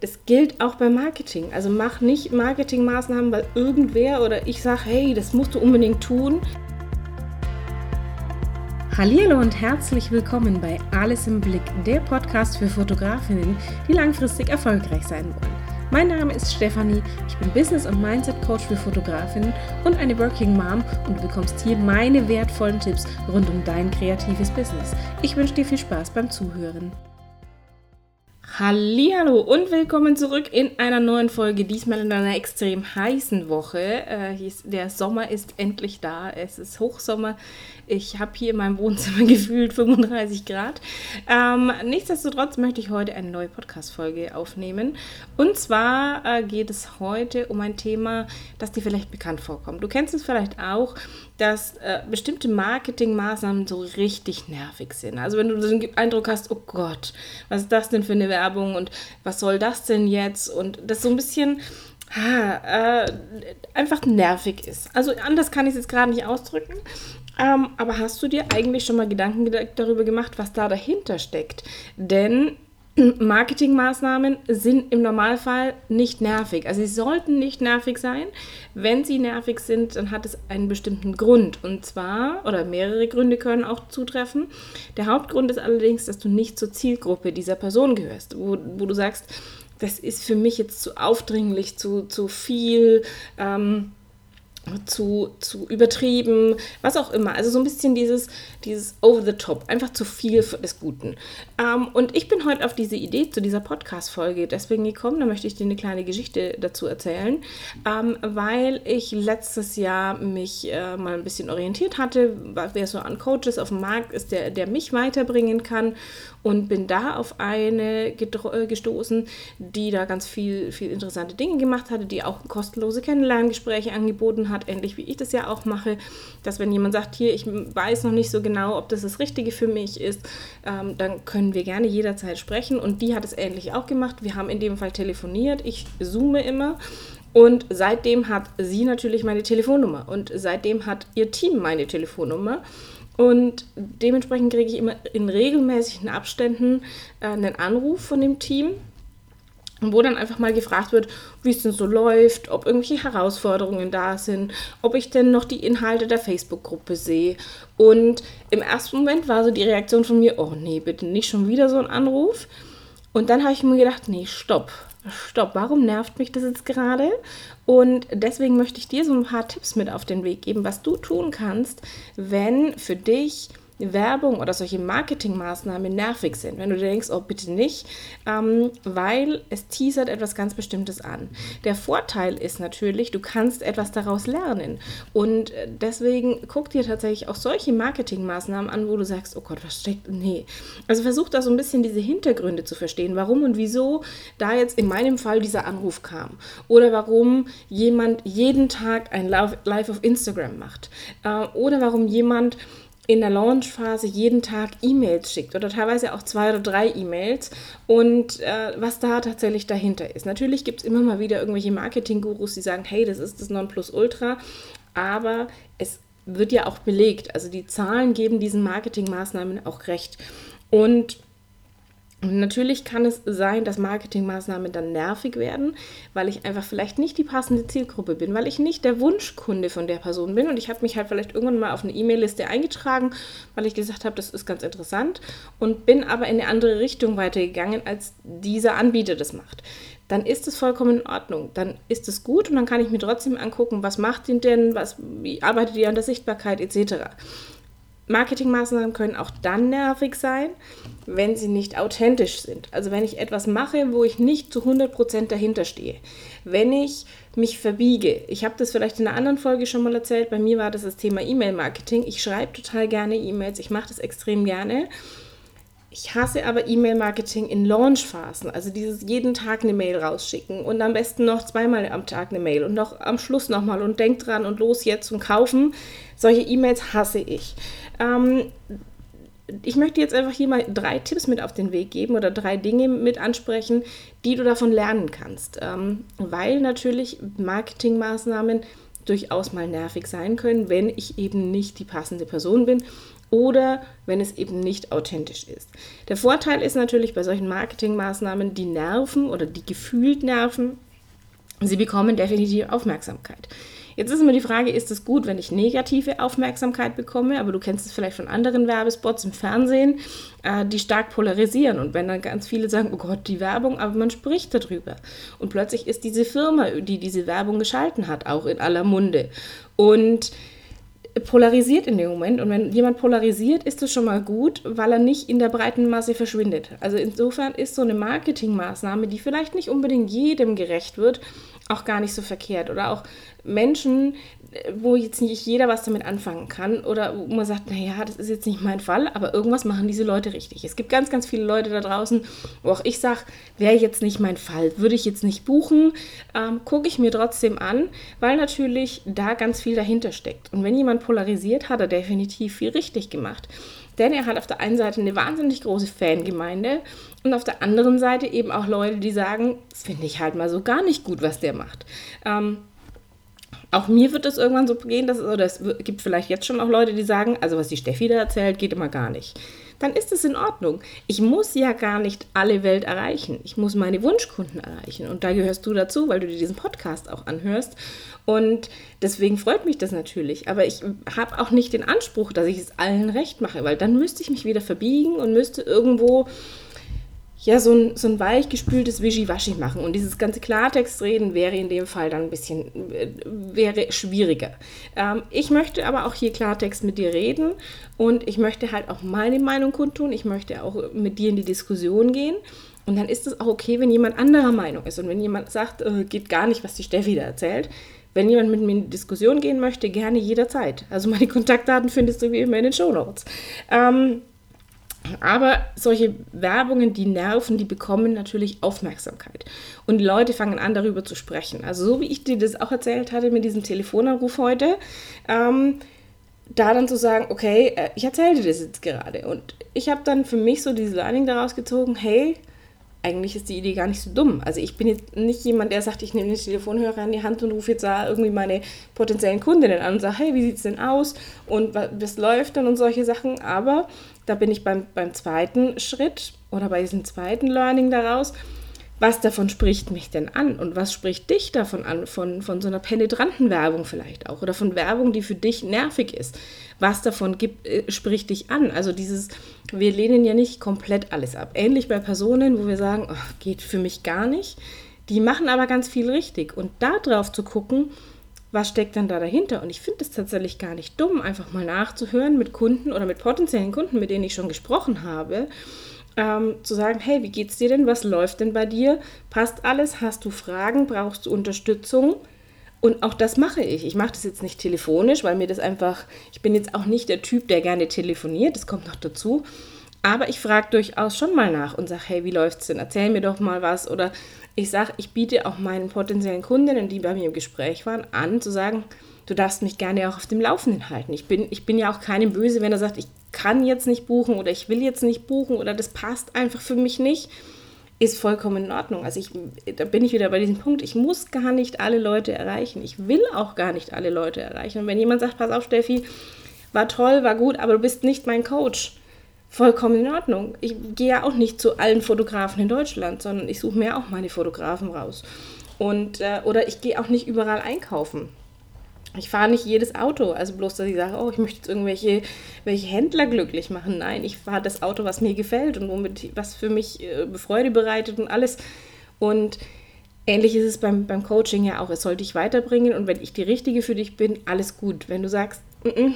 das gilt auch beim Marketing. Also mach nicht Marketingmaßnahmen, weil irgendwer oder ich sage, hey, das musst du unbedingt tun. Hallo und herzlich willkommen bei Alles im Blick, der Podcast für Fotografinnen, die langfristig erfolgreich sein wollen. Mein Name ist Stefanie, ich bin Business- und Mindset-Coach für Fotografinnen und eine Working Mom und du bekommst hier meine wertvollen Tipps rund um dein kreatives Business. Ich wünsche dir viel Spaß beim Zuhören. Hallo und willkommen zurück in einer neuen Folge, diesmal in einer extrem heißen Woche. Äh, der Sommer ist endlich da, es ist Hochsommer. Ich habe hier in meinem Wohnzimmer gefühlt 35 Grad. Ähm, nichtsdestotrotz möchte ich heute eine neue Podcast-Folge aufnehmen. Und zwar äh, geht es heute um ein Thema, das dir vielleicht bekannt vorkommt. Du kennst es vielleicht auch, dass äh, bestimmte Marketingmaßnahmen so richtig nervig sind. Also wenn du den Eindruck hast, oh Gott, was ist das denn für eine Werbung und was soll das denn jetzt? Und das so ein bisschen ha, äh, einfach nervig ist. Also anders kann ich es jetzt gerade nicht ausdrücken. Ähm, aber hast du dir eigentlich schon mal Gedanken darüber gemacht, was da dahinter steckt? Denn Marketingmaßnahmen sind im Normalfall nicht nervig. Also sie sollten nicht nervig sein. Wenn sie nervig sind, dann hat es einen bestimmten Grund. Und zwar, oder mehrere Gründe können auch zutreffen. Der Hauptgrund ist allerdings, dass du nicht zur Zielgruppe dieser Person gehörst, wo, wo du sagst, das ist für mich jetzt zu aufdringlich, zu, zu viel. Ähm, zu, zu übertrieben, was auch immer. Also so ein bisschen dieses, dieses over the top, einfach zu viel des Guten. Ähm, und ich bin heute auf diese Idee zu dieser Podcast-Folge deswegen gekommen, da möchte ich dir eine kleine Geschichte dazu erzählen, ähm, weil ich letztes Jahr mich äh, mal ein bisschen orientiert hatte, wer so an Coaches auf dem Markt ist, der, der mich weiterbringen kann und bin da auf eine äh, gestoßen, die da ganz viel, viel interessante Dinge gemacht hatte, die auch kostenlose Kennenlerngespräche angeboten hat, ähnlich wie ich das ja auch mache, dass wenn jemand sagt, hier, ich weiß noch nicht so genau, ob das das Richtige für mich ist, ähm, dann können wir gerne jederzeit sprechen und die hat es ähnlich auch gemacht. Wir haben in dem Fall telefoniert, ich zoome immer und seitdem hat sie natürlich meine Telefonnummer und seitdem hat ihr Team meine Telefonnummer. Und dementsprechend kriege ich immer in regelmäßigen Abständen äh, einen Anruf von dem Team, wo dann einfach mal gefragt wird, wie es denn so läuft, ob irgendwelche Herausforderungen da sind, ob ich denn noch die Inhalte der Facebook-Gruppe sehe. Und im ersten Moment war so die Reaktion von mir, oh nee, bitte nicht schon wieder so ein Anruf. Und dann habe ich mir gedacht, nee, stopp, stopp, warum nervt mich das jetzt gerade? Und deswegen möchte ich dir so ein paar Tipps mit auf den Weg geben, was du tun kannst, wenn für dich Werbung oder solche Marketingmaßnahmen nervig sind. Wenn du denkst, oh bitte nicht, ähm, weil es teasert etwas ganz Bestimmtes an. Der Vorteil ist natürlich, du kannst etwas daraus lernen. Und äh, deswegen guck dir tatsächlich auch solche Marketingmaßnahmen an, wo du sagst, oh Gott, was steckt. Nee. Also versuch da so ein bisschen diese Hintergründe zu verstehen, warum und wieso da jetzt in meinem Fall dieser Anruf kam. Oder warum jemand jeden Tag ein Live auf Instagram macht. Äh, oder warum jemand in der Launchphase jeden Tag E-Mails schickt oder teilweise auch zwei oder drei E-Mails und äh, was da tatsächlich dahinter ist. Natürlich gibt es immer mal wieder irgendwelche Marketing-Gurus, die sagen, hey, das ist das Nonplusultra, aber es wird ja auch belegt. Also die Zahlen geben diesen Marketingmaßnahmen auch recht. Und und natürlich kann es sein, dass Marketingmaßnahmen dann nervig werden, weil ich einfach vielleicht nicht die passende Zielgruppe bin, weil ich nicht der Wunschkunde von der Person bin. Und ich habe mich halt vielleicht irgendwann mal auf eine E-Mail-Liste eingetragen, weil ich gesagt habe, das ist ganz interessant und bin aber in eine andere Richtung weitergegangen, als dieser Anbieter das macht. Dann ist es vollkommen in Ordnung. Dann ist es gut und dann kann ich mir trotzdem angucken, was macht ihn denn, was, wie arbeitet ihr an der Sichtbarkeit etc. Marketingmaßnahmen können auch dann nervig sein, wenn sie nicht authentisch sind. Also wenn ich etwas mache, wo ich nicht zu 100% dahinter stehe. Wenn ich mich verbiege. Ich habe das vielleicht in einer anderen Folge schon mal erzählt. Bei mir war das das Thema E-Mail-Marketing. Ich schreibe total gerne E-Mails. Ich mache das extrem gerne. Ich hasse aber E-Mail-Marketing in Launch-Phasen, also dieses jeden Tag eine Mail rausschicken und am besten noch zweimal am Tag eine Mail und noch am Schluss nochmal und denk dran und los jetzt und kaufen. Solche E-Mails hasse ich. Ähm, ich möchte jetzt einfach hier mal drei Tipps mit auf den Weg geben oder drei Dinge mit ansprechen, die du davon lernen kannst. Ähm, weil natürlich Marketingmaßnahmen durchaus mal nervig sein können, wenn ich eben nicht die passende Person bin oder wenn es eben nicht authentisch ist. Der Vorteil ist natürlich bei solchen Marketingmaßnahmen, die nerven oder die gefühlt nerven, sie bekommen definitiv Aufmerksamkeit. Jetzt ist immer die Frage, ist es gut, wenn ich negative Aufmerksamkeit bekomme, aber du kennst es vielleicht von anderen Werbespots im Fernsehen, äh, die stark polarisieren und wenn dann ganz viele sagen, oh Gott, die Werbung, aber man spricht darüber und plötzlich ist diese Firma, die diese Werbung geschalten hat, auch in aller Munde und polarisiert in dem Moment. Und wenn jemand polarisiert, ist das schon mal gut, weil er nicht in der breiten Masse verschwindet. Also insofern ist so eine Marketingmaßnahme, die vielleicht nicht unbedingt jedem gerecht wird, auch gar nicht so verkehrt. Oder auch Menschen, wo jetzt nicht jeder was damit anfangen kann oder wo man sagt, naja, das ist jetzt nicht mein Fall, aber irgendwas machen diese Leute richtig. Es gibt ganz, ganz viele Leute da draußen, wo auch ich sage, wäre jetzt nicht mein Fall, würde ich jetzt nicht buchen, ähm, gucke ich mir trotzdem an, weil natürlich da ganz viel dahinter steckt. Und wenn jemand polarisiert, hat er definitiv viel richtig gemacht. Denn er hat auf der einen Seite eine wahnsinnig große Fangemeinde und auf der anderen Seite eben auch Leute, die sagen, das finde ich halt mal so gar nicht gut, was der macht. Ähm, auch mir wird es irgendwann so gehen, dass, oder es gibt vielleicht jetzt schon auch Leute, die sagen, also was die Steffi da erzählt, geht immer gar nicht. Dann ist es in Ordnung. Ich muss ja gar nicht alle Welt erreichen. Ich muss meine Wunschkunden erreichen. Und da gehörst du dazu, weil du dir diesen Podcast auch anhörst. Und deswegen freut mich das natürlich. Aber ich habe auch nicht den Anspruch, dass ich es allen recht mache, weil dann müsste ich mich wieder verbiegen und müsste irgendwo ja, so ein, so ein weichgespültes Wischiwaschi machen. Und dieses ganze Klartextreden wäre in dem Fall dann ein bisschen, äh, wäre schwieriger. Ähm, ich möchte aber auch hier Klartext mit dir reden und ich möchte halt auch meine Meinung kundtun. Ich möchte auch mit dir in die Diskussion gehen. Und dann ist es auch okay, wenn jemand anderer Meinung ist. Und wenn jemand sagt, äh, geht gar nicht, was die Steffi da erzählt. Wenn jemand mit mir in die Diskussion gehen möchte, gerne jederzeit. Also meine Kontaktdaten findest du wie immer in den Show Notes. Ähm, aber solche Werbungen, die nerven, die bekommen natürlich Aufmerksamkeit. Und die Leute fangen an, darüber zu sprechen. Also so wie ich dir das auch erzählt hatte mit diesem Telefonanruf heute, ähm, da dann zu sagen, okay, äh, ich erzähle dir das jetzt gerade. Und ich habe dann für mich so dieses Learning daraus gezogen, hey, eigentlich ist die Idee gar nicht so dumm. Also ich bin jetzt nicht jemand, der sagt, ich nehme den Telefonhörer in die Hand und rufe jetzt da irgendwie meine potenziellen Kundinnen an und sage, hey, wie sieht es denn aus und was läuft denn und solche Sachen. Aber da bin ich beim, beim zweiten Schritt oder bei diesem zweiten Learning daraus. Was davon spricht mich denn an und was spricht dich davon an, von, von so einer penetranten Werbung vielleicht auch oder von Werbung, die für dich nervig ist? Was davon gibt, äh, spricht dich an? Also dieses, wir lehnen ja nicht komplett alles ab. Ähnlich bei Personen, wo wir sagen, oh, geht für mich gar nicht. Die machen aber ganz viel richtig und da drauf zu gucken, was steckt denn da dahinter? Und ich finde es tatsächlich gar nicht dumm, einfach mal nachzuhören mit Kunden oder mit potenziellen Kunden, mit denen ich schon gesprochen habe, ähm, zu sagen, hey, wie geht's dir denn? Was läuft denn bei dir? Passt alles? Hast du Fragen? Brauchst du Unterstützung? Und auch das mache ich. Ich mache das jetzt nicht telefonisch, weil mir das einfach, ich bin jetzt auch nicht der Typ, der gerne telefoniert, das kommt noch dazu. Aber ich frage durchaus schon mal nach und sage, hey, wie läuft's denn? Erzähl mir doch mal was. Oder ich sage, ich biete auch meinen potenziellen Kundinnen, die bei mir im Gespräch waren, an, zu sagen, du darfst mich gerne auch auf dem Laufenden halten. Ich bin, ich bin ja auch keinem böse, wenn er sagt, ich kann jetzt nicht buchen oder ich will jetzt nicht buchen oder das passt einfach für mich nicht. Ist vollkommen in Ordnung. Also ich, da bin ich wieder bei diesem Punkt, ich muss gar nicht alle Leute erreichen. Ich will auch gar nicht alle Leute erreichen. Und wenn jemand sagt, pass auf, Steffi, war toll, war gut, aber du bist nicht mein Coach vollkommen in Ordnung. Ich gehe ja auch nicht zu allen Fotografen in Deutschland, sondern ich suche mir auch meine Fotografen raus. Und, äh, oder ich gehe auch nicht überall einkaufen. Ich fahre nicht jedes Auto, also bloß, dass ich sage, oh, ich möchte jetzt irgendwelche welche Händler glücklich machen. Nein, ich fahre das Auto, was mir gefällt und womit, was für mich äh, Freude bereitet und alles. Und ähnlich ist es beim, beim Coaching ja auch. Es soll dich weiterbringen und wenn ich die Richtige für dich bin, alles gut. Wenn du sagst, mm -mm,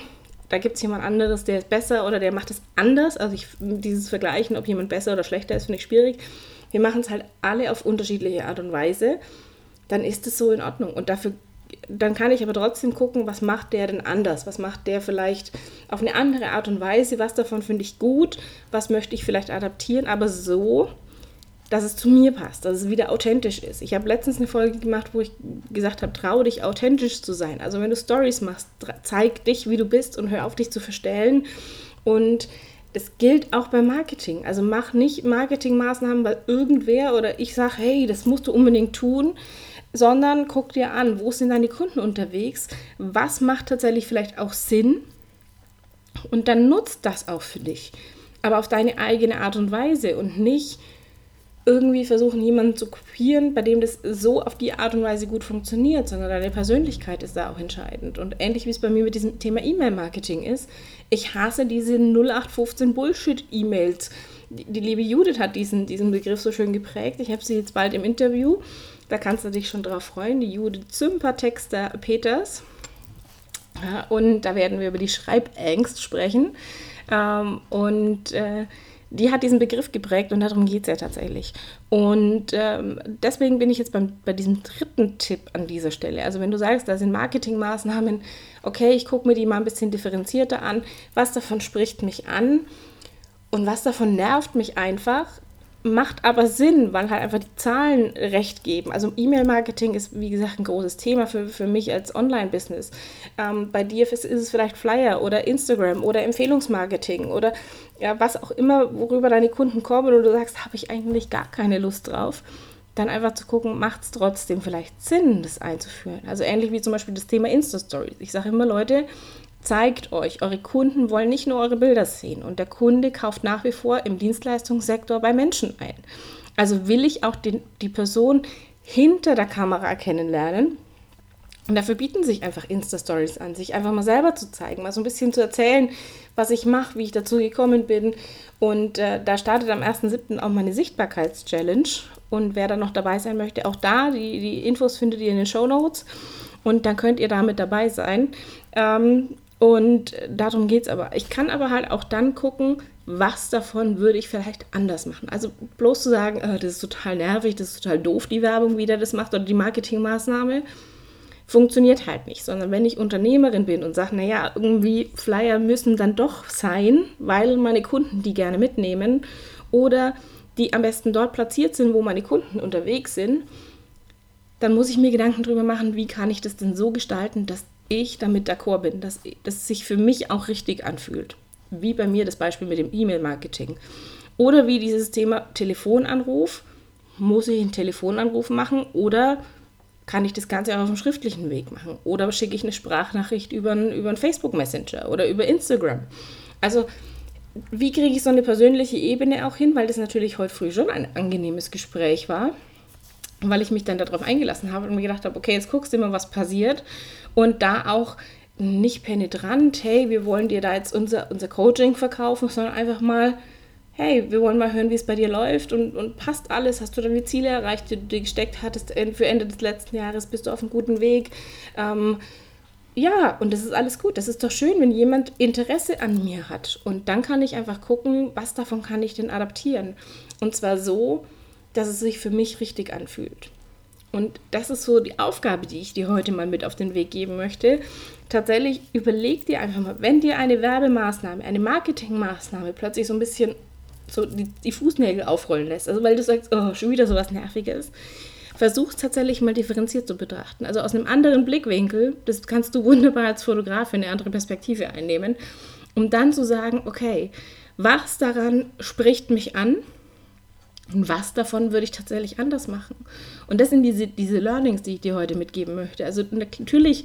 da gibt es jemand anderes, der ist besser oder der macht es anders. Also ich, dieses Vergleichen, ob jemand besser oder schlechter ist, finde ich schwierig. Wir machen es halt alle auf unterschiedliche Art und Weise. Dann ist es so in Ordnung. Und dafür, dann kann ich aber trotzdem gucken, was macht der denn anders? Was macht der vielleicht auf eine andere Art und Weise? Was davon finde ich gut? Was möchte ich vielleicht adaptieren? Aber so, dass es zu mir passt, dass es wieder authentisch ist. Ich habe letztens eine Folge gemacht, wo ich gesagt habe, traue dich authentisch zu sein. Also wenn du Stories machst, zeig dich, wie du bist und hör auf dich zu verstellen. Und das gilt auch beim Marketing. Also mach nicht Marketingmaßnahmen, weil irgendwer oder ich sage, hey, das musst du unbedingt tun, sondern guck dir an, wo sind deine Kunden unterwegs, was macht tatsächlich vielleicht auch Sinn Und dann nutzt das auch für dich, aber auf deine eigene Art und Weise und nicht irgendwie versuchen, jemanden zu kopieren, bei dem das so auf die Art und Weise gut funktioniert, sondern deine Persönlichkeit ist da auch entscheidend. Und ähnlich wie es bei mir mit diesem Thema E-Mail-Marketing ist, ich hasse diese 0815 Bullshit-E-Mails. Die, die, liebe Judith hat diesen, diesen Begriff so schön geprägt. Ich habe sie jetzt bald im Interview. Da kannst du dich schon drauf freuen. Die Judith Zympertexter Peters. Und da werden wir über die Schreibängst sprechen. Ähm, und äh, die hat diesen Begriff geprägt und darum geht es ja tatsächlich. Und ähm, deswegen bin ich jetzt beim, bei diesem dritten Tipp an dieser Stelle. Also wenn du sagst, da sind Marketingmaßnahmen, okay, ich gucke mir die mal ein bisschen differenzierter an, was davon spricht mich an und was davon nervt mich einfach, macht aber Sinn, weil halt einfach die Zahlen recht geben. Also E-Mail-Marketing ist, wie gesagt, ein großes Thema für, für mich als Online-Business. Ähm, bei dir ist, es vielleicht Flyer oder Instagram oder Empfehlungsmarketing oder ja, was auch immer, worüber deine Kunden kommen und du sagst, habe ich eigentlich gar keine Lust drauf. Dann einfach zu gucken, macht es trotzdem vielleicht Sinn, das einzuführen. Also ähnlich wie zum Beispiel das Thema Insta-Stories. Ich sage immer, Leute, zeigt euch, eure Kunden wollen nicht nur eure Bilder sehen und der Kunde kauft nach wie vor im Dienstleistungssektor bei Menschen ein. Also will ich auch den, die Person hinter der Kamera kennenlernen. Und dafür bieten sich einfach Insta-Stories an, sich einfach mal selber zu zeigen, mal so ein bisschen zu erzählen, was ich mache, wie ich dazu gekommen bin. Und äh, da startet am 1.7. auch meine Sichtbarkeits-Challenge. Und wer da noch dabei sein möchte, auch da, die, die Infos findet ihr in den Show Notes. Und dann könnt ihr damit dabei sein. Ähm, und darum geht es aber. Ich kann aber halt auch dann gucken, was davon würde ich vielleicht anders machen. Also bloß zu sagen, oh, das ist total nervig, das ist total doof, die Werbung, wie der das macht oder die Marketingmaßnahme, funktioniert halt nicht. Sondern wenn ich Unternehmerin bin und sage, naja, irgendwie Flyer müssen dann doch sein, weil meine Kunden die gerne mitnehmen oder die am besten dort platziert sind, wo meine Kunden unterwegs sind, dann muss ich mir Gedanken darüber machen, wie kann ich das denn so gestalten, dass ich damit d'accord bin, dass, dass es sich für mich auch richtig anfühlt. Wie bei mir das Beispiel mit dem E-Mail-Marketing. Oder wie dieses Thema Telefonanruf. Muss ich einen Telefonanruf machen oder kann ich das Ganze auch auf dem schriftlichen Weg machen? Oder schicke ich eine Sprachnachricht über einen, über einen Facebook Messenger oder über Instagram? Also, wie kriege ich so eine persönliche Ebene auch hin? Weil das natürlich heute früh schon ein angenehmes Gespräch war weil ich mich dann darauf eingelassen habe und mir gedacht habe, okay, jetzt guckst du mal, was passiert. Und da auch nicht penetrant, hey, wir wollen dir da jetzt unser, unser Coaching verkaufen, sondern einfach mal, hey, wir wollen mal hören, wie es bei dir läuft und, und passt alles, hast du dann die Ziele erreicht, die du dir gesteckt hattest für Ende des letzten Jahres, bist du auf einem guten Weg. Ähm, ja, und das ist alles gut. Das ist doch schön, wenn jemand Interesse an mir hat. Und dann kann ich einfach gucken, was davon kann ich denn adaptieren. Und zwar so, dass es sich für mich richtig anfühlt. Und das ist so die Aufgabe, die ich dir heute mal mit auf den Weg geben möchte. Tatsächlich überleg dir einfach mal, wenn dir eine Werbemaßnahme, eine Marketingmaßnahme plötzlich so ein bisschen so die, die Fußnägel aufrollen lässt, also weil du sagst, oh, schon wieder so was Nerviges, versuch es tatsächlich mal differenziert zu betrachten. Also aus einem anderen Blickwinkel, das kannst du wunderbar als Fotografin eine andere Perspektive einnehmen, um dann zu sagen, okay, was daran spricht mich an? Und was davon würde ich tatsächlich anders machen? Und das sind diese, diese Learnings, die ich dir heute mitgeben möchte. Also natürlich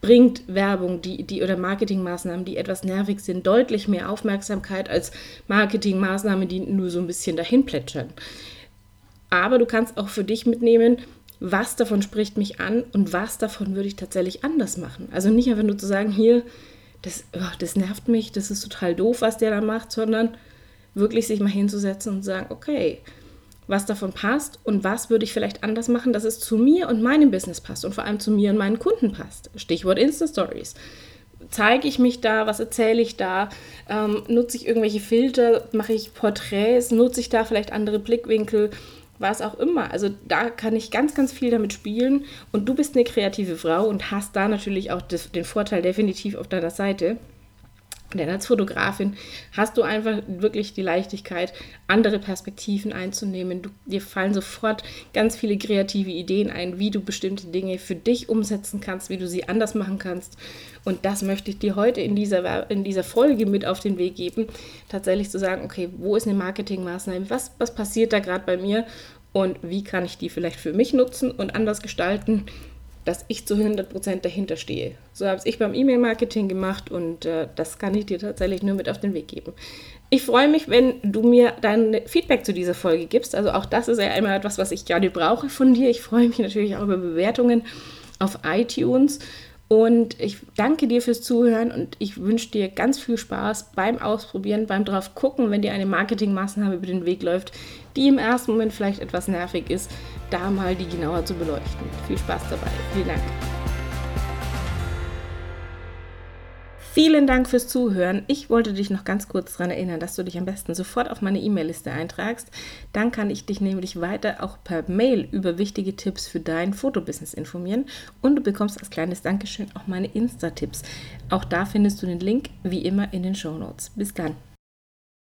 bringt Werbung die, die oder Marketingmaßnahmen, die etwas nervig sind, deutlich mehr Aufmerksamkeit als Marketingmaßnahmen, die nur so ein bisschen dahin plätschern. Aber du kannst auch für dich mitnehmen, was davon spricht mich an und was davon würde ich tatsächlich anders machen. Also nicht einfach nur zu sagen, hier, das, oh, das nervt mich, das ist total doof, was der da macht, sondern wirklich sich mal hinzusetzen und sagen, okay, was davon passt und was würde ich vielleicht anders machen, dass es zu mir und meinem Business passt und vor allem zu mir und meinen Kunden passt. Stichwort Insta-Stories. Zeige ich mich da, was erzähle ich da, ähm, nutze ich irgendwelche Filter, mache ich Porträts, nutze ich da vielleicht andere Blickwinkel, was auch immer. Also da kann ich ganz, ganz viel damit spielen und du bist eine kreative Frau und hast da natürlich auch das, den Vorteil definitiv auf deiner Seite. Denn als Fotografin hast du einfach wirklich die Leichtigkeit, andere Perspektiven einzunehmen. Du, dir fallen sofort ganz viele kreative Ideen ein, wie du bestimmte Dinge für dich umsetzen kannst, wie du sie anders machen kannst. Und das möchte ich dir heute in dieser, in dieser Folge mit auf den Weg geben. Tatsächlich zu sagen, okay, wo ist eine Marketingmaßnahme? Was, was passiert da gerade bei mir? Und wie kann ich die vielleicht für mich nutzen und anders gestalten? Dass ich zu 100% dahinter stehe. So habe ich beim E-Mail-Marketing gemacht und äh, das kann ich dir tatsächlich nur mit auf den Weg geben. Ich freue mich, wenn du mir dein Feedback zu dieser Folge gibst. Also auch das ist ja einmal etwas, was ich gerade brauche von dir. Ich freue mich natürlich auch über Bewertungen auf iTunes. Und ich danke dir fürs Zuhören und ich wünsche dir ganz viel Spaß beim Ausprobieren, beim drauf gucken, wenn dir eine Marketingmaßnahme über den Weg läuft, die im ersten Moment vielleicht etwas nervig ist, da mal die genauer zu beleuchten. Viel Spaß dabei. Vielen Dank. Vielen Dank fürs Zuhören. Ich wollte dich noch ganz kurz daran erinnern, dass du dich am besten sofort auf meine E-Mail-Liste eintragst. Dann kann ich dich nämlich weiter auch per Mail über wichtige Tipps für dein Fotobusiness informieren und du bekommst als kleines Dankeschön auch meine Insta-Tipps. Auch da findest du den Link wie immer in den Show Notes. Bis dann.